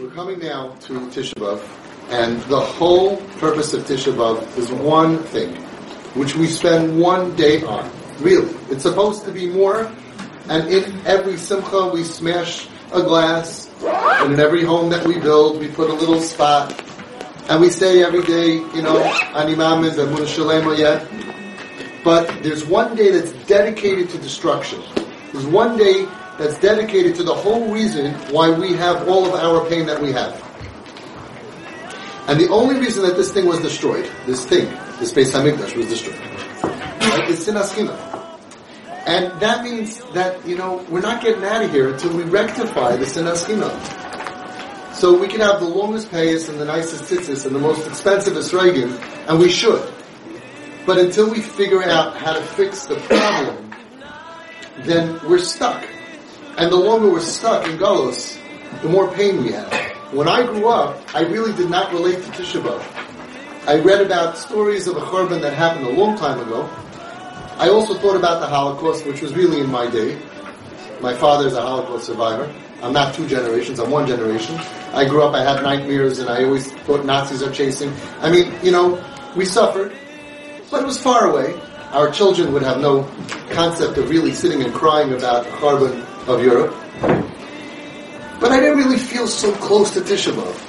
We're coming now to Tisha B'Av, and the whole purpose of Tisha B'Av is one thing, which we spend one day on. Really, it's supposed to be more, and in every simcha we smash a glass, and in every home that we build we put a little spot, and we say every day, you know, Ani Mamin V'Emunah Shalema yet. But there's one day that's dedicated to destruction. There's one day that's dedicated to the whole reason why we have all of our pain that we have. And the only reason that this thing was destroyed, this thing, this Beis Hamikdash was destroyed, right, is sinas And that means that, you know, we're not getting out of here until we rectify the sinas So we can have the longest payas and the nicest tzitzis and the most expensive esrogim, and we should. But until we figure out how to fix the problem, then we're stuck. And the longer we're stuck in Golos, the more pain we have. When I grew up, I really did not relate to Tisha B'Av. I read about stories of a Churban that happened a long time ago. I also thought about the Holocaust, which was really in my day. My father is a Holocaust survivor. I'm not two generations, I'm one generation. I grew up, I had nightmares, and I always thought Nazis are chasing. I mean, you know, we suffered, but it was far away. Our children would have no concept of really sitting and crying about the Churban of Europe. But I didn't really feel so close to Tisha B'Av.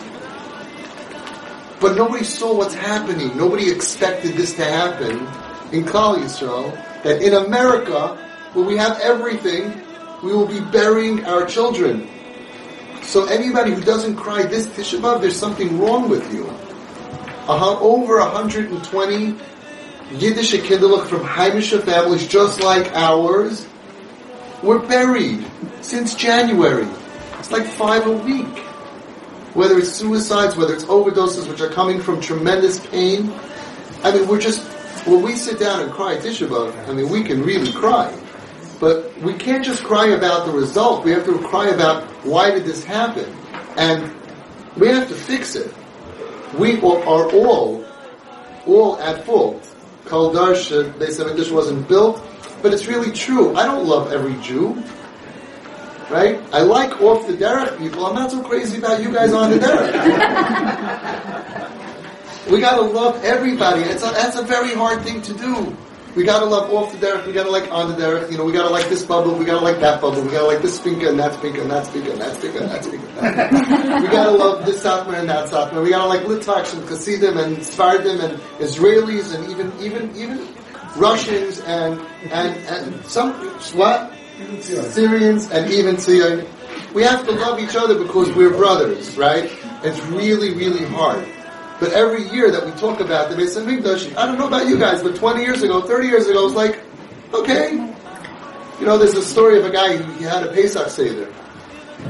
But nobody saw what's happening. Nobody expected this to happen in Klal Yisrael. That in America, where we have everything, we will be burying our children. So anybody who doesn't cry this Tisha B'Av, there's something wrong with you. Uh, over 120 Yiddish Kindlech from Heimische families just like ours were buried since January. It's like five a week. Whether it's suicides, whether it's overdoses, which are coming from tremendous pain. I mean, we're just, when we sit down and cry Tisha B'Av, I mean, we can really cry. But we can't just cry about the result. We have to cry about why did this happen? And we have to fix it. We are all, all at fault. Kol Darshan, they said this wasn't built, but it's really true. I don't love every Jew. Right? I like off the derech people. I'm not so crazy about you guys on the derech. we gotta love everybody. It's a, that's a very hard thing to do. We gotta love off the derech, we gotta like on the derech, you know, we gotta like this bubble, we gotta like that bubble, we gotta like this speaker and that speaker and that speaker and that speaker and that speaker. we gotta love this Satmar and that Satmar. We gotta like Litvaks and Chassidim and Sfardim and Israelis and even, even, even Russians and, and, and some, what? Syrians and even Syrians. We have to love each other because we're brothers, right? It's really, really hard. But every year that we talk about the Beis Hamikdash, I don't know about you guys, but 20 years ago, 30 years ago, it was like, okay. You know, there's a story of a guy who he had a Pesach Seder.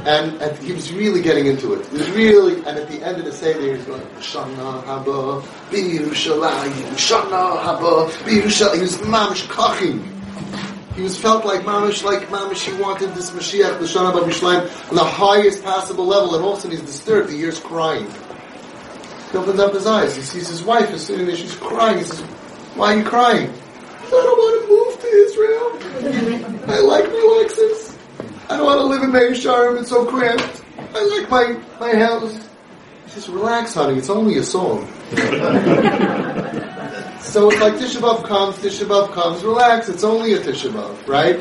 And, and he was really getting into it. He was really, and at the end of the Seder, he's going, Shana Haba, B'Yerushalayim, Shana Haba, B'Yerushalayim. He was mamish kachim. He was felt like mamish, like mamish. He wanted this Mashiach, the Shana Haba on the highest possible level, and all of a sudden he's disturbed. He hears crying. He opens up his eyes. He sees his wife is sitting there. She's crying. He says, "Why are you crying?" I don't want to move to Israel. I like my Lexus. I don't want to live in Meah Shearim. It's so cramped. I like my my house. He says, "Relax, honey. It's only a song." so it's like Tisha B'av comes, Tisha B'av comes. Relax. It's only a Tisha B'av, right?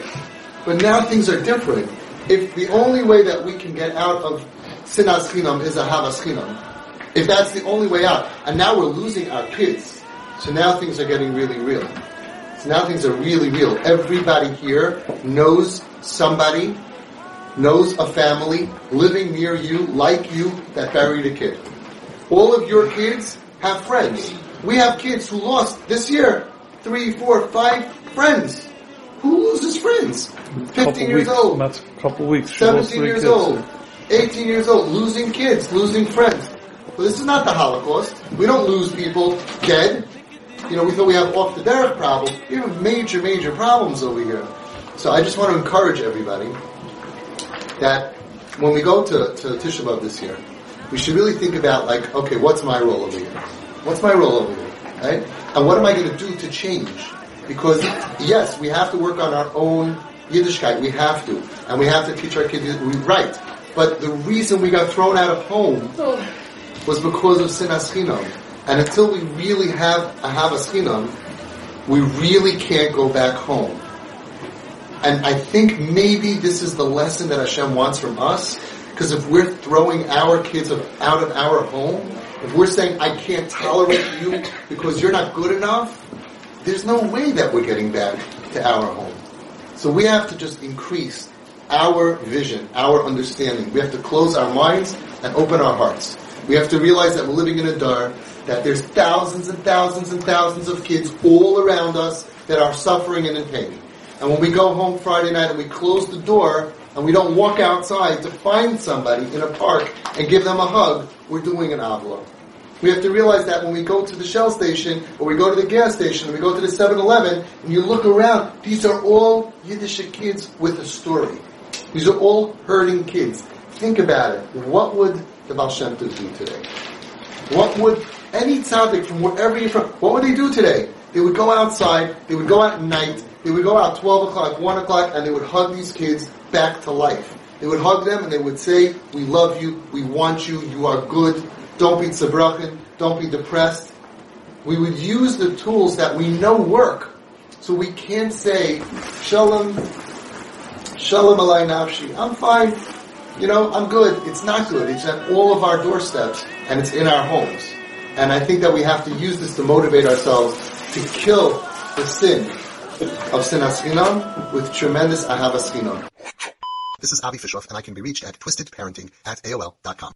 But now things are different. If the only way that we can get out of sinas chinam is a havas chinam, if that's the only way out. And now we're losing our kids. So now things are getting really real. So now things are really real. Everybody here knows somebody, knows a family living near you, like you, that buried a kid. All of your kids have friends. We have kids who lost this year three, four, five friends. Who loses friends? Fifteen years weeks, old. That's a couple weeks. Seventeen years kids. old. Eighteen years old. Losing kids, losing friends. But this is not the Holocaust. We don't lose people dead. You know, we thought we have off the derech problem. We have major, major problems over here. So I just want to encourage everybody that when we go to, to Tisha B'Av this year, we should really think about like, okay, what's my role over here? What's my role over here? Right? And what am I going to do to change? Because yes, we have to work on our own Yiddishkeit. We have to, and we have to teach our kids right. But the reason we got thrown out of home oh. Was because of sinas chinam. And until we really have a havas chinam, we really can't go back home. And I think maybe this is the lesson that Hashem wants from us. Because if we're throwing our kids out of our home, if we're saying, I can't tolerate you because you're not good enough, there's no way that we're getting back to our home. So we have to just increase our vision, our understanding. We have to close our minds and open our hearts. We have to realize that we're living in a dar, that there's thousands and thousands and thousands of kids all around us that are suffering and in pain. And when we go home Friday night and we close the door and we don't walk outside to find somebody in a park and give them a hug, we're doing an avla. We have to realize that when we go to the Shell station, or we go to the gas station, or we go to the 7-Eleven, and you look around, these are all Yiddish kids with a story. These are all hurting kids. Think about it. What would the Baal Shem do today? What would any tzaddik from wherever you're from, what would they do today? They would go outside, they would go out at night, they would go out 12 o'clock, 1 o'clock, and they would hug these kids back to life. They would hug them and they would say, we love you, we want you, you are good, don't be tzabrachen, don't be depressed. We would use the tools that we know work. So we can't say, shalom, shalom alay nafshi, I'm fine, you know, I'm good. It's not good. It's at all of our doorsteps and it's in our homes. And I think that we have to use this to motivate ourselves to kill the sin of sinas chinam with tremendous ahavas chinam. This is Avi Fishoff, and I can be reached at twistedparenting at AOL.com.